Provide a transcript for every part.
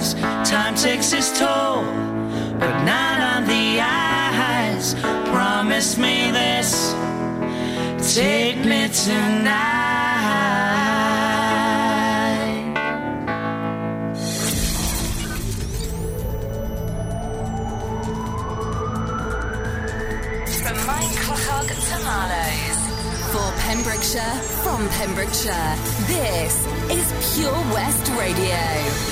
Time takes its toll, but not on the eyes. Promise me this, take me tonight. From Minecraft to Marlows. For Pembrokeshire, from Pembrokeshire, this is Pure West Radio.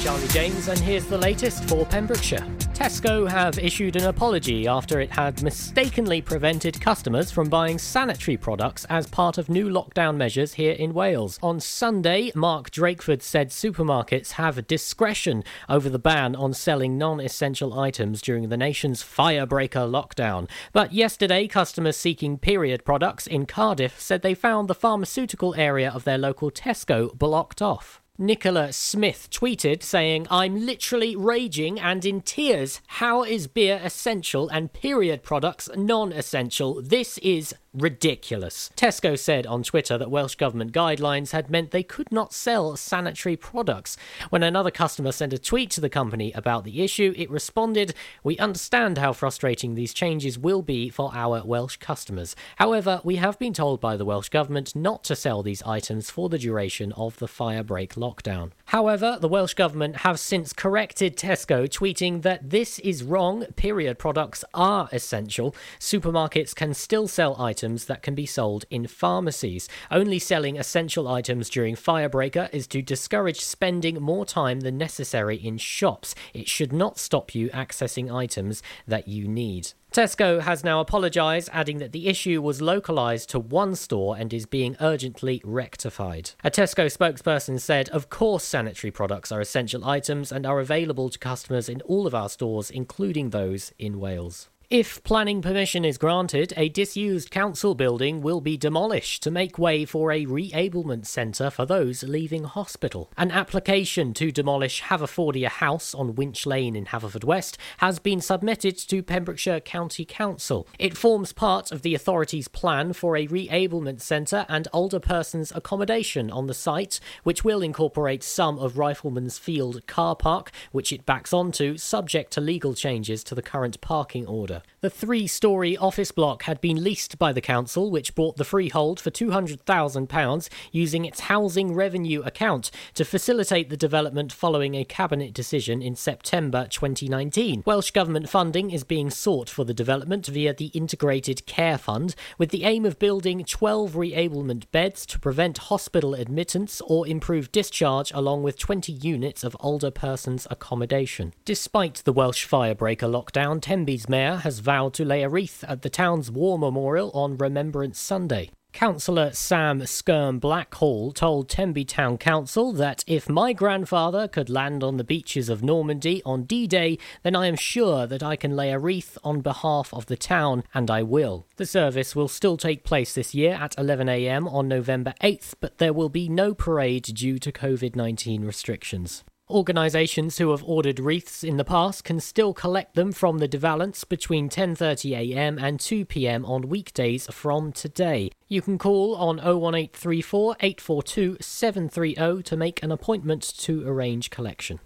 Charlie James, and here's the latest for Pembrokeshire. Tesco have issued an apology after it had mistakenly prevented customers from buying sanitary products as part of new lockdown measures here in Wales. On Sunday, Mark Drakeford said supermarkets have discretion over the ban on selling non essential items during the nation's firebreaker lockdown. But yesterday, customers seeking period products in Cardiff said they found the pharmaceutical area of their local Tesco blocked off. Nicola Smith tweeted saying, I'm literally raging and in tears. How is beer essential and period products non essential? This is ridiculous. Tesco said on Twitter that Welsh Government guidelines had meant they could not sell sanitary products. When another customer sent a tweet to the company about the issue, it responded, We understand how frustrating these changes will be for our Welsh customers. However, we have been told by the Welsh Government not to sell these items for the duration of the firebreak lockdown. However, the Welsh Government have since corrected Tesco, tweeting that this is wrong. Period products are essential. Supermarkets can still sell items that can be sold in pharmacies. Only selling essential items during Firebreaker is to discourage spending more time than necessary in shops. It should not stop you accessing items that you need. Tesco has now apologised, adding that the issue was localised to one store and is being urgently rectified. A Tesco spokesperson said, Of course, sanitary products are essential items and are available to customers in all of our stores, including those in Wales. If planning permission is granted, a disused council building will be demolished to make way for a reablement centre for those leaving hospital. An application to demolish Haverfordia House on Winch Lane in Haverfordwest has been submitted to Pembrokeshire County Council. It forms part of the authority's plan for a reablement centre and older persons accommodation on the site, which will incorporate some of Rifleman's Field car park, which it backs onto, subject to legal changes to the current parking order. The three story office block had been leased by the council, which bought the freehold for £200,000 using its housing revenue account to facilitate the development following a cabinet decision in September 2019. Welsh Government funding is being sought for the development via the Integrated Care Fund, with the aim of building 12 reablement beds to prevent hospital admittance or improve discharge, along with 20 units of older persons accommodation. Despite the Welsh firebreaker lockdown, Tenby's mayor has vowed to lay a wreath at the town's war memorial on Remembrance Sunday. Councillor Sam Skyrme-Blackhall told Tenby Town Council that if my grandfather could land on the beaches of Normandy on D Day, then I am sure that I can lay a wreath on behalf of the town, and I will. The service will still take place this year at 11am on November 8th, but there will be no parade due to COVID 19 restrictions. Organisations who have ordered wreaths in the past can still collect them from the De Valence between 10.30am and 2pm on weekdays from today. You can call on 01834 842 730 to make an appointment to arrange collection.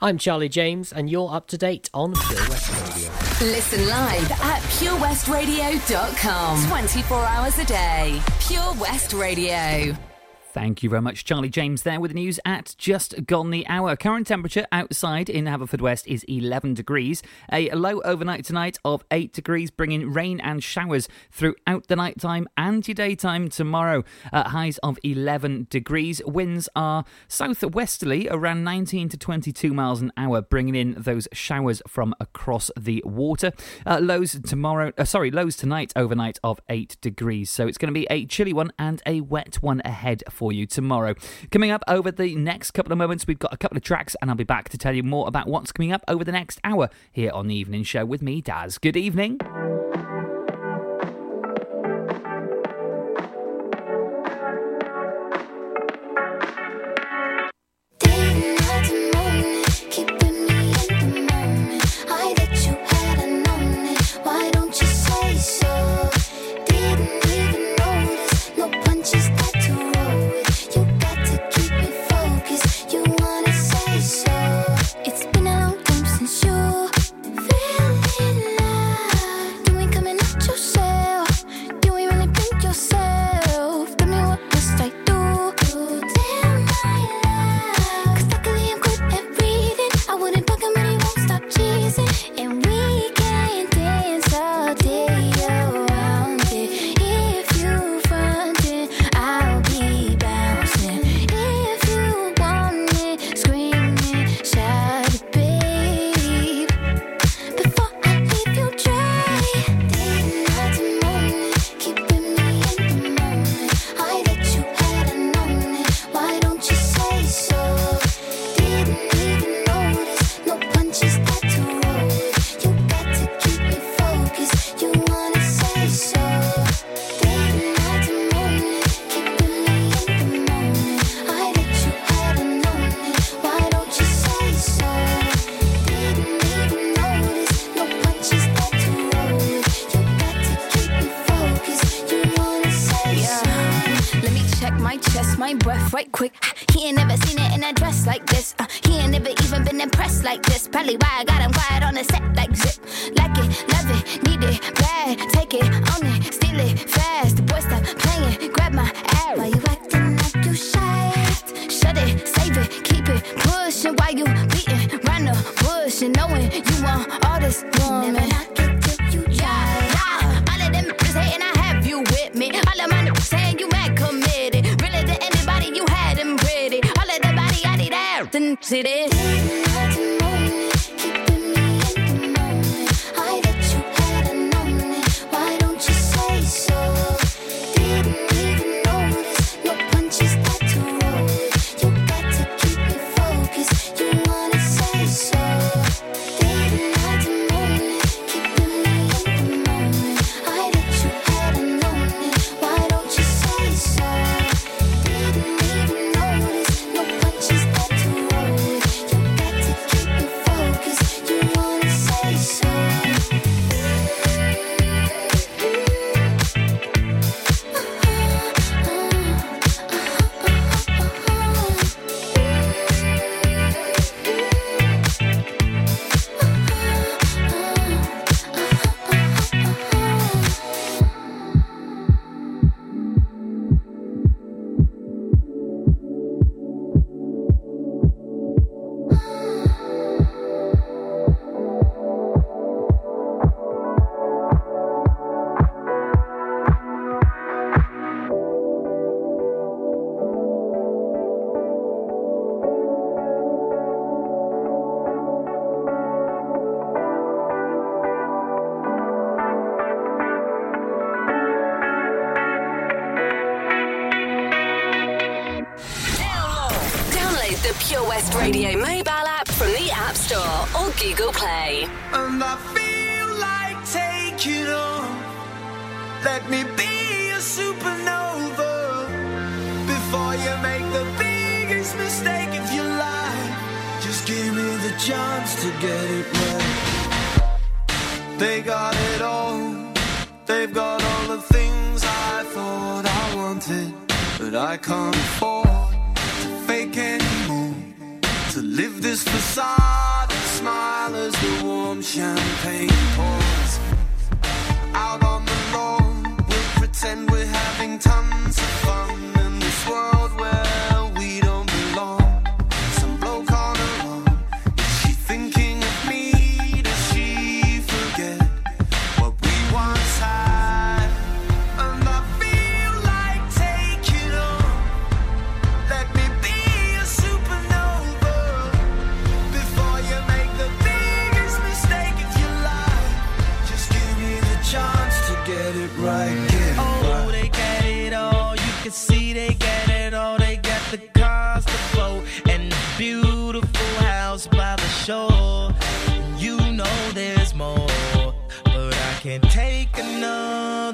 I'm Charlie James, and you're up to date on Pure West Radio. Listen live at purewestradio.com. 24 hours a day. Pure West Radio. Thank you very much, Charlie James, there with the news at just gone the hour. Current temperature outside in Haverfordwest is 11 degrees. A low overnight tonight of 8 degrees, bringing rain and showers throughout the night time and your daytime tomorrow. Uh, highs of 11 degrees. Winds are southwesterly, around 19 to 22 miles an hour, bringing in those showers from across the water. Uh, lows tomorrow, uh, sorry, lows tonight overnight of 8 degrees. So it's going to be a chilly one and a wet one ahead for you tomorrow. Coming up over the next couple of moments, we've got a couple of tracks, and I'll be back to tell you more about what's coming up over the next hour here on the evening show with me, Daz. Good evening.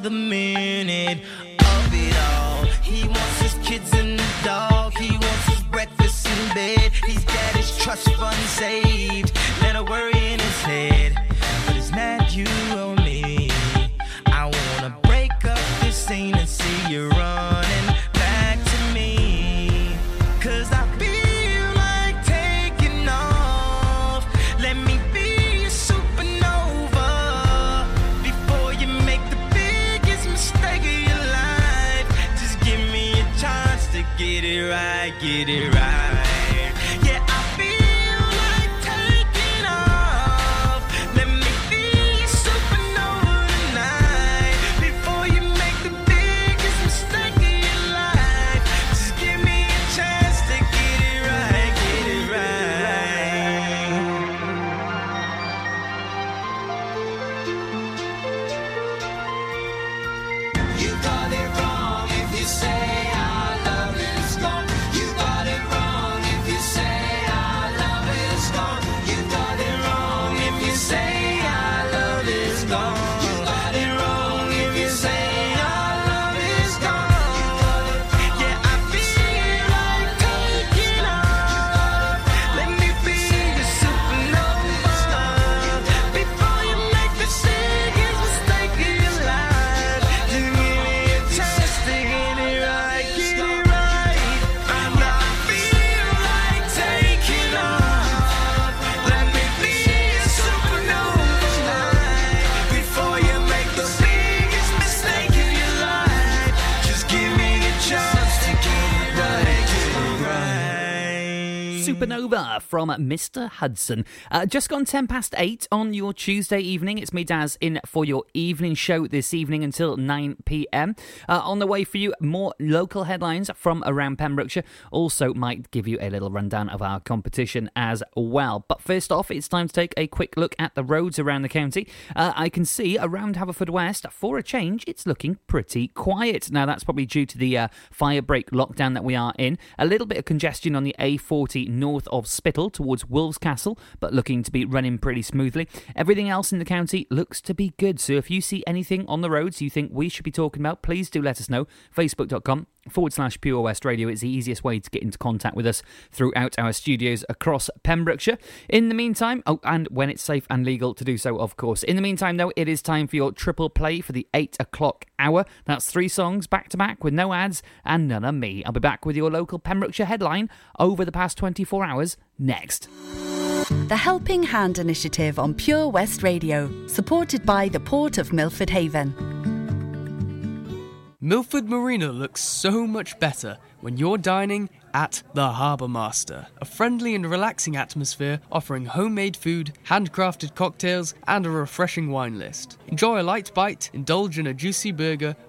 the minute of it all. He wants his kids and the dog. He wants his breakfast in bed. He's got his trust fund saved. Let her worry Supernova from Mr. Hudson. Uh, just gone 10 past 8 on your Tuesday evening. It's me, Daz, in for your evening show this evening until 9 pm. Uh, on the way for you, more local headlines from around Pembrokeshire. Also, might give you a little rundown of our competition as well. But first off, it's time to take a quick look at the roads around the county. Uh, I can see around Haverfordwest, for a change, it's looking pretty quiet. Now, that's probably due to the uh, fire break lockdown that we are in. A little bit of congestion on the A40 north of Spittal towards Wolfscastle, but looking to be running pretty smoothly. Everything else in the county looks to be good. So if you see anything on the roads you think we should be talking about, please do let us know. Facebook.com forward slash Pure West Radio is the easiest way to get into contact with us throughout our studios across Pembrokeshire. In the meantime, oh, and when it's safe and legal to do so, of course. In the meantime, though, it is time for your triple play for the 8 o'clock hour. That's three songs back to back with no ads and none of me. I'll be back with your local Pembrokeshire headline over the past 24 hours next. The Helping Hand Initiative on Pure West Radio, supported by the Port of Milford Haven. Milford Marina looks so much better when you're dining at the Harbour Master, a friendly and relaxing atmosphere offering homemade food, handcrafted cocktails, and a refreshing wine list. Enjoy a light bite, indulge in a juicy burger,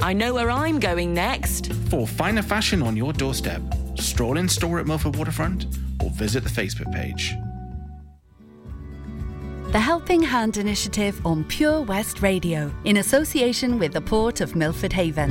I know where I'm going next. For finer fashion on your doorstep, stroll in store at Milford Waterfront or visit the Facebook page. The Helping Hand Initiative on Pure West Radio, in association with the Port of Milford Haven.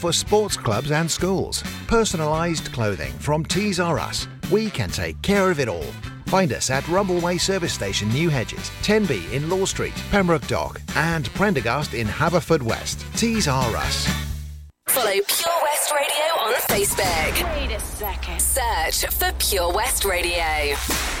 for sports clubs and schools. Personalised clothing from Tees R Us. We can take care of it all. Find us at Rumbleway Service Station, New Hedges, 10B in Law Street, Pembroke Dock, and Prendergast in Haverfordwest. Tees R Us. Follow Pure West Radio on Facebook. Wait a second. Search for Pure West Radio.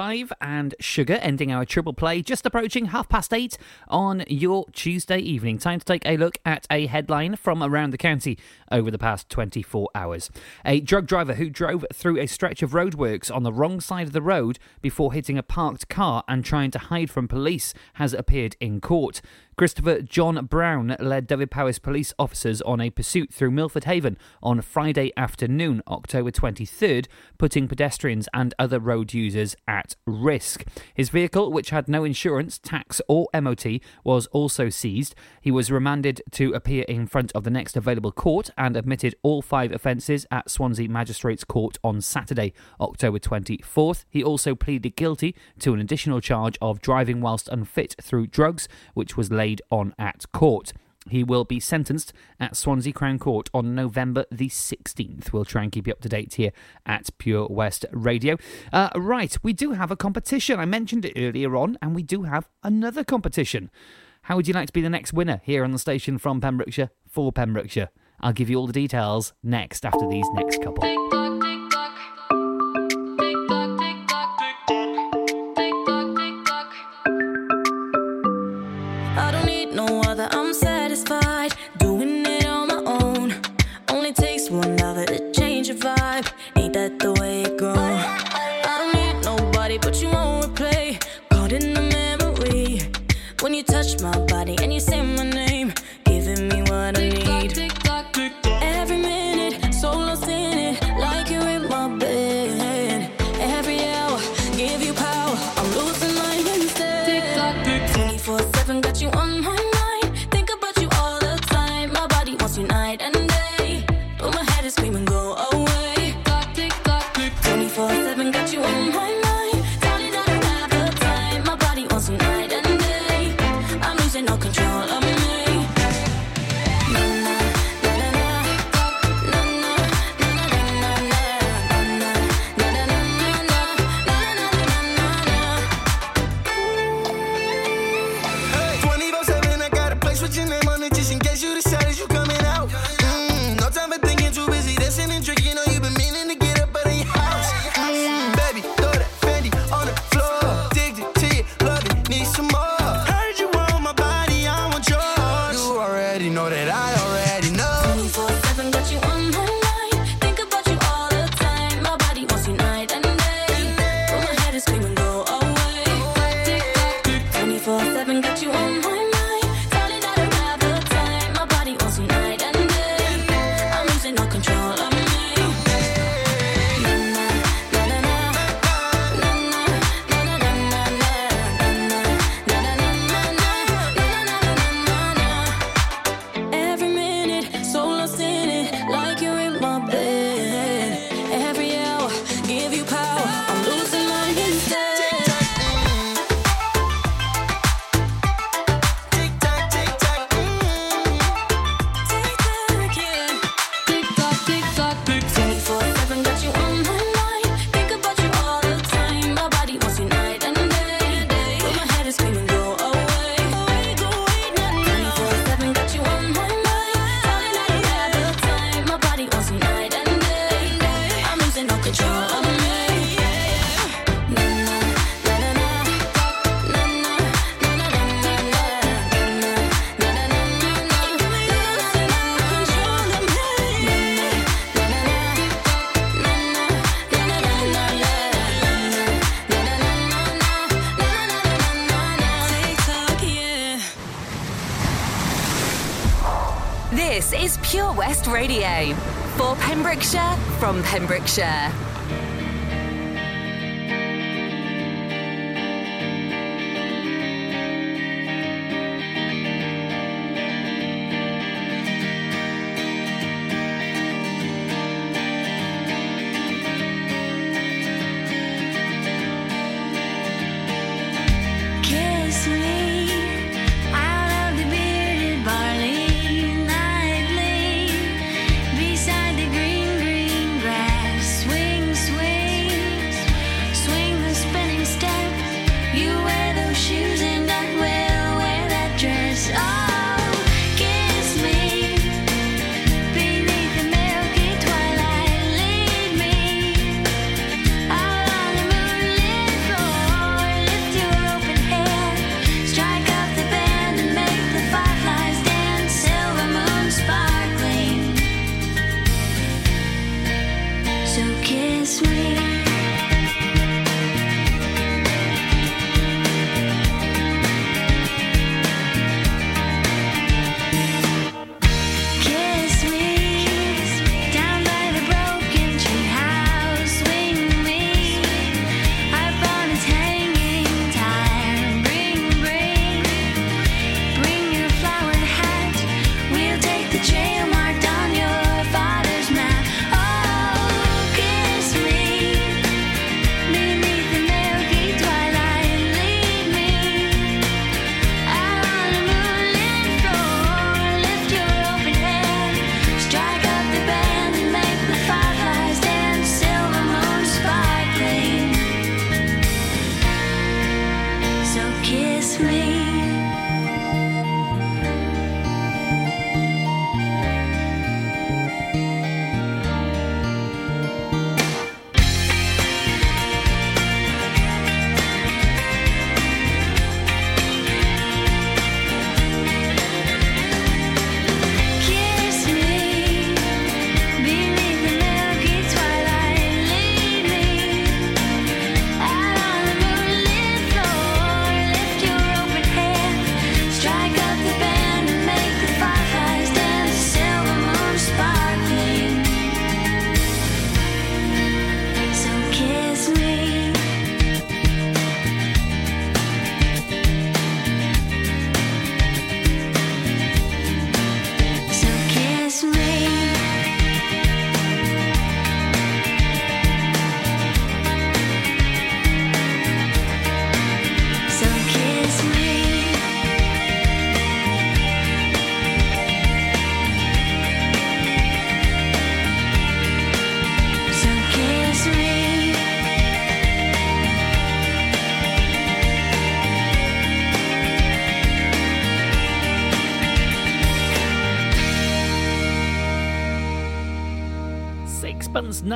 5 and Sugar ending our triple play, just approaching half past eight on your Tuesday evening. Time to take a look at a headline from around the county over the past 24 hours. A drug driver who drove through a stretch of roadworks on the wrong side of the road before hitting a parked car and trying to hide from police has appeared in court. Christopher John Brown led Dyfed-Powys police officers on a pursuit through Milford Haven on Friday afternoon, October 23rd, putting pedestrians and other road users at risk. His vehicle, which had no insurance, tax, or MOT, was also seized. He was remanded to appear in front of the next available court and admitted all five offences at Swansea Magistrates Court on Saturday, October 24th. He also pleaded guilty to an additional charge of driving whilst unfit through drugs, which was laid on at court. He will be sentenced at Swansea Crown Court on November the 16th. We'll try and keep you up to date here at Pure West Radio. Uh, right, we do have a competition. I mentioned it earlier on, and we do have another competition. How would you like to be the next winner here on the station from Pembrokeshire for Pembrokeshire? I'll give you all the details next after these next couple. Touch my body Pembrokeshire.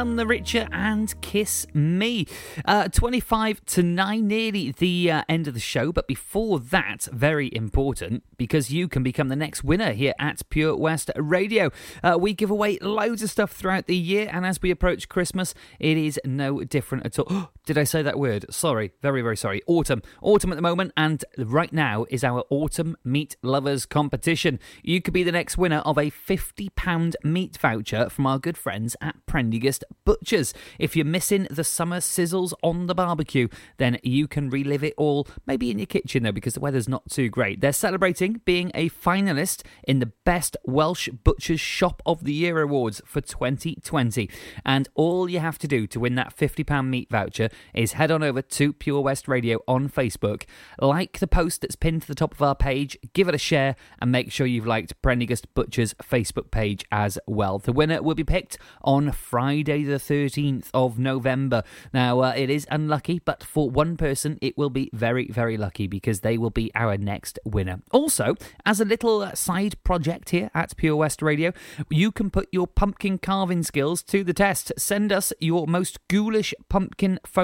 The Richer and Kiss Me. Uh, 25 to 9, nearly the uh, end of the show, but before that, very important because you can become the next winner here at Pure West Radio. Uh, we give away loads of stuff throughout the year, and as we approach Christmas, it is no different at all. Did I say that word? Sorry, very, very sorry. Autumn. Autumn at the moment, and right now is our Autumn Meat Lovers competition. You could be the next winner of a £50 meat voucher from our good friends at Prendergast Butchers. If you're missing the summer sizzles on the barbecue, then you can relive it all, maybe in your kitchen though, because the weather's not too great. They're celebrating being a finalist in the Best Welsh Butchers Shop of the Year Awards for 2020. And all you have to do to win that £50 meat voucher is head on over to Pure West Radio on Facebook, like the post that's pinned to the top of our page, give it a share, and make sure you've liked Prendergast Butcher's Facebook page as well. The winner will be picked on Friday, the 13th of November. Now, uh, it is unlucky, but for one person, it will be very, very lucky because they will be our next winner. Also, as a little side project here at Pure West Radio, you can put your pumpkin carving skills to the test. Send us your most ghoulish pumpkin photo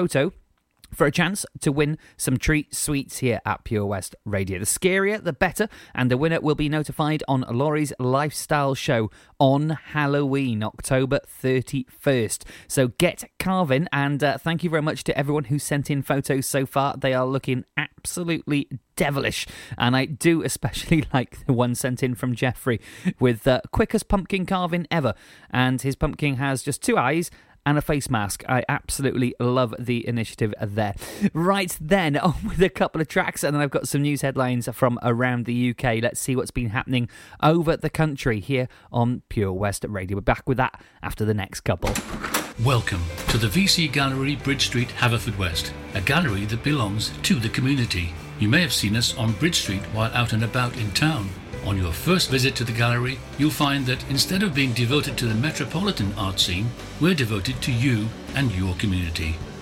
for a chance to win some treat sweets here at Pure West Radio. The scarier, the better, and the winner will be notified on Laurie's Lifestyle Show on Halloween, October 31st. So get carving, and uh, thank you very much to everyone who sent in photos so far. They are looking absolutely devilish, and I do especially like the one sent in from Jeffrey with the uh, quickest pumpkin carving ever, and his pumpkin has just two eyes and a face mask. I absolutely love the initiative there. Right then, on with a couple of tracks, and then I've got some news headlines from around the UK. Let's see what's been happening over the country here on Pure West Radio. We're back with that after the next couple. Welcome to the VC Gallery, Bridge Street, Haverfordwest, a gallery that belongs to the community. You may have seen us on Bridge Street while out and about in town. On your first visit to the gallery, you'll find that instead of being devoted to the metropolitan art scene, we're devoted to you and your community.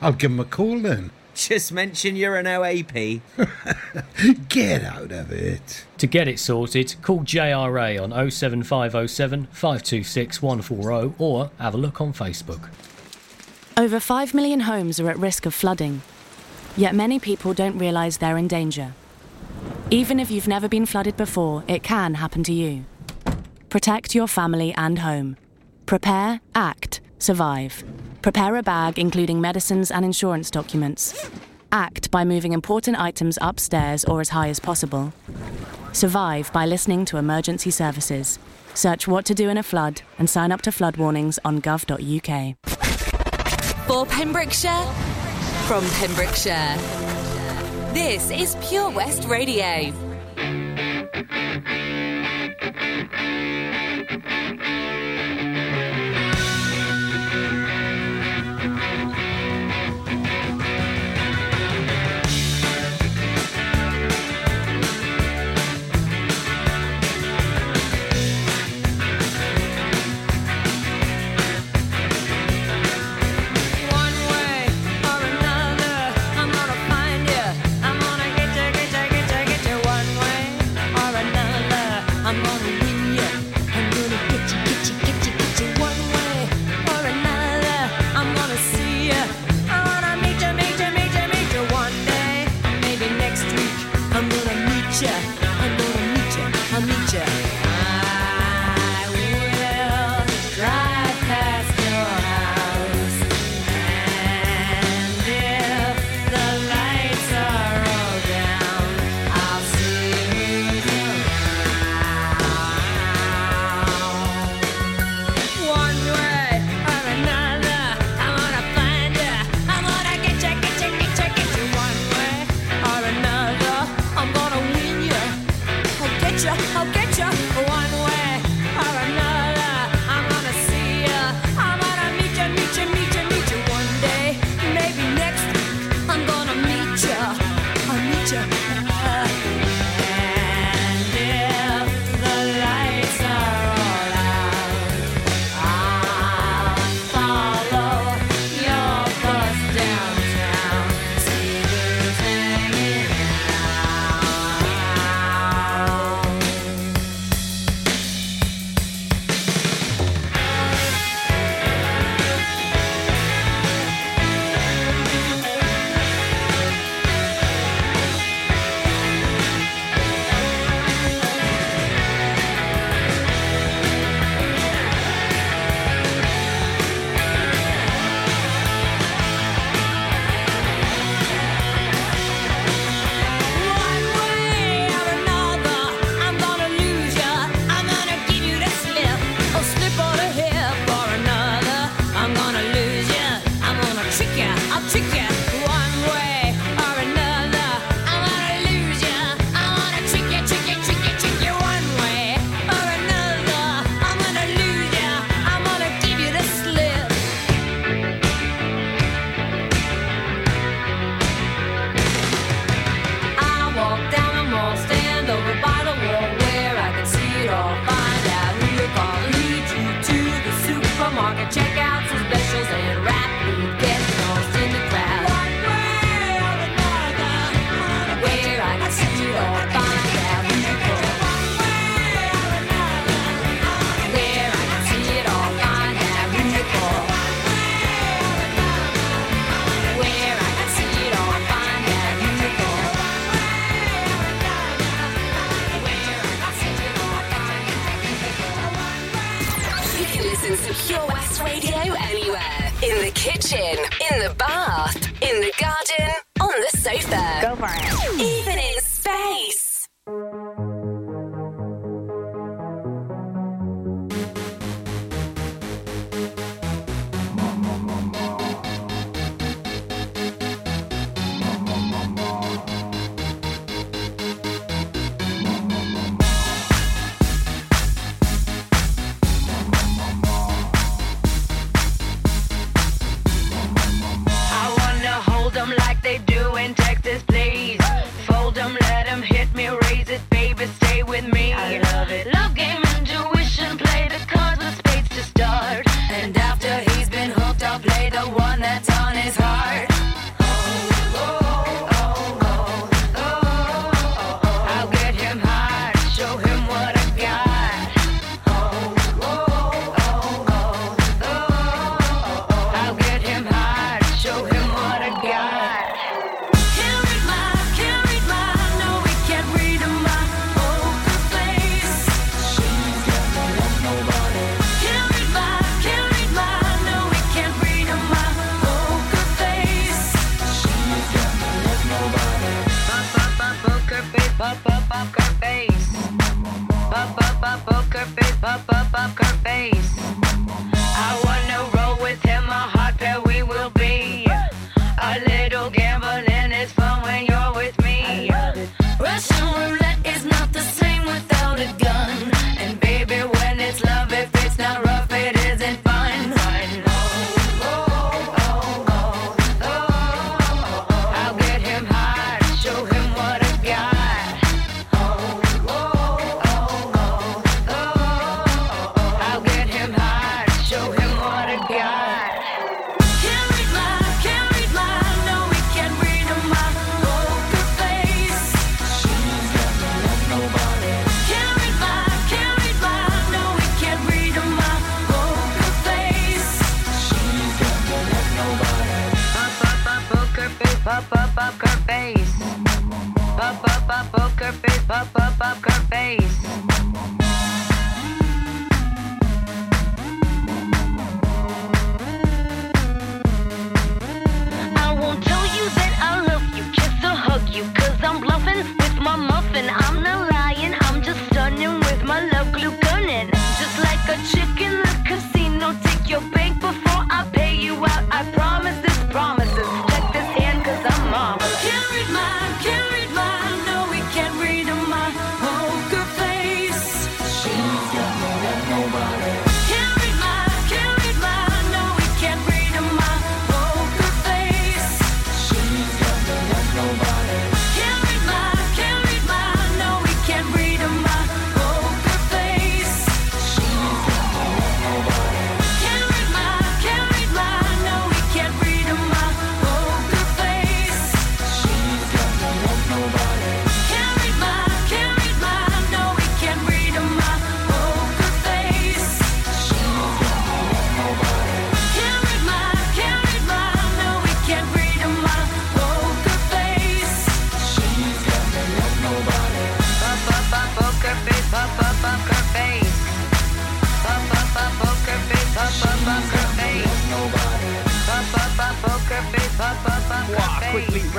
I'll give him a call then. Just mention you're an OAP. Get out of it. To get it sorted, call JRA on 07507 526 140 or have a look on Facebook. Over 5 million homes are at risk of flooding, yet many people don't realise they're in danger. Even if you've never been flooded before, it can happen to you. Protect your family and home. Prepare, act, survive. Prepare a bag including medicines and insurance documents. Act by moving important items upstairs or as high as possible. Survive by listening to emergency services. Search what to do in a flood and sign up to flood warnings on gov.uk. For Pembrokeshire, from Pembrokeshire. This is Pure West Radio.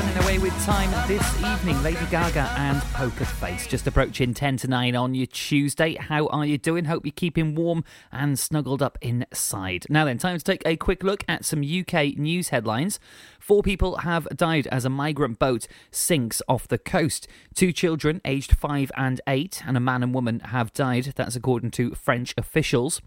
running away with time this evening. Lady Gaga and Poker Face just approaching 10 to 9 on your Tuesday. How are you doing? Hope you're keeping warm and snuggled up inside. Now then, time to take a quick look at some UK news headlines. Four people have died as a migrant boat sinks off the coast. Two children, aged five and eight, and a man and woman have died. That's according to French officials.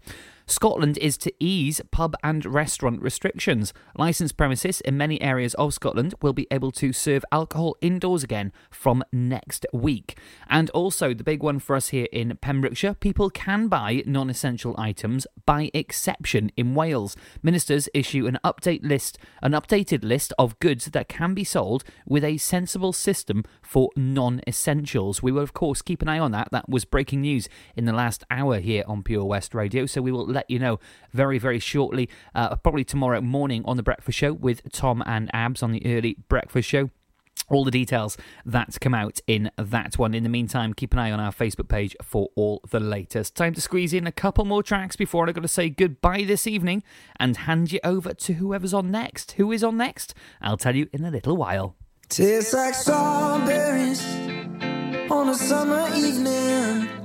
Scotland is to ease pub and restaurant restrictions. Licensed premises in many areas of Scotland will be able to serve alcohol indoors again from next week. And also, the big one for us here in Pembrokeshire people can buy non essential items by exception in Wales. Ministers issue an update list, an updated list of goods that can be sold with a sensible system for non essentials. We will, of course, keep an eye on that. That was breaking news in the last hour here on Pure West Radio, so we will let you know very, very shortly. Uh, probably tomorrow morning on The Breakfast Show with Tom and Abs on the early breakfast show all the details that come out in that one. In the meantime, keep an eye on our Facebook page for all the latest. Time to squeeze in a couple more tracks before I've got to say goodbye this evening and hand you over to whoever's on next. Who is on next? I'll tell you in a little while. Tastes like strawberries on a summer evening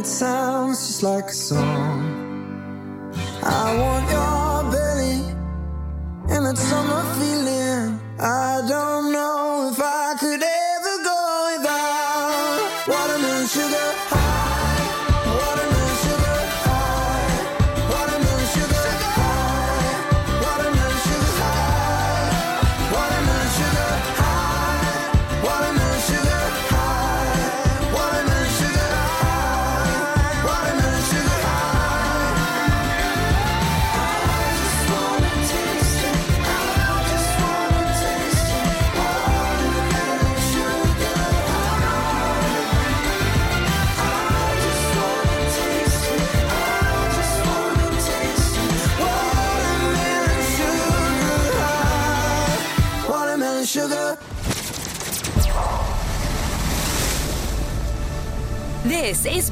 it sounds just like a song.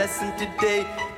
Lesson today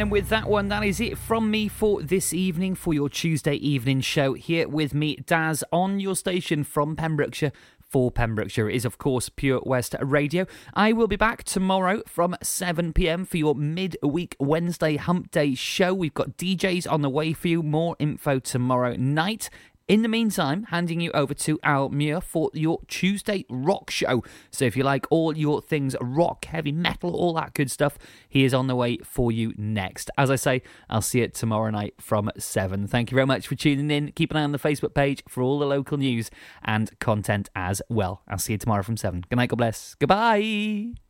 and with that one, that is it from me for this evening for your Tuesday evening show here with me, Daz, on your station from Pembrokeshire. For Pembrokeshire It is, of course, Pure West Radio. I will be back tomorrow from 7 pm for your midweek Wednesday Hump Day show. We've got DJs on the way for you. More info tomorrow night. In the meantime, handing you over to Al Muir for your Tuesday rock show. So if you like all your things rock, heavy metal, all that good stuff, he is on the way for you next. As I say, I'll see you tomorrow night from 7. Thank you very much for tuning in. Keep an eye on the Facebook page for all the local news and content as well. I'll see you tomorrow from 7. Good night, God bless. Goodbye.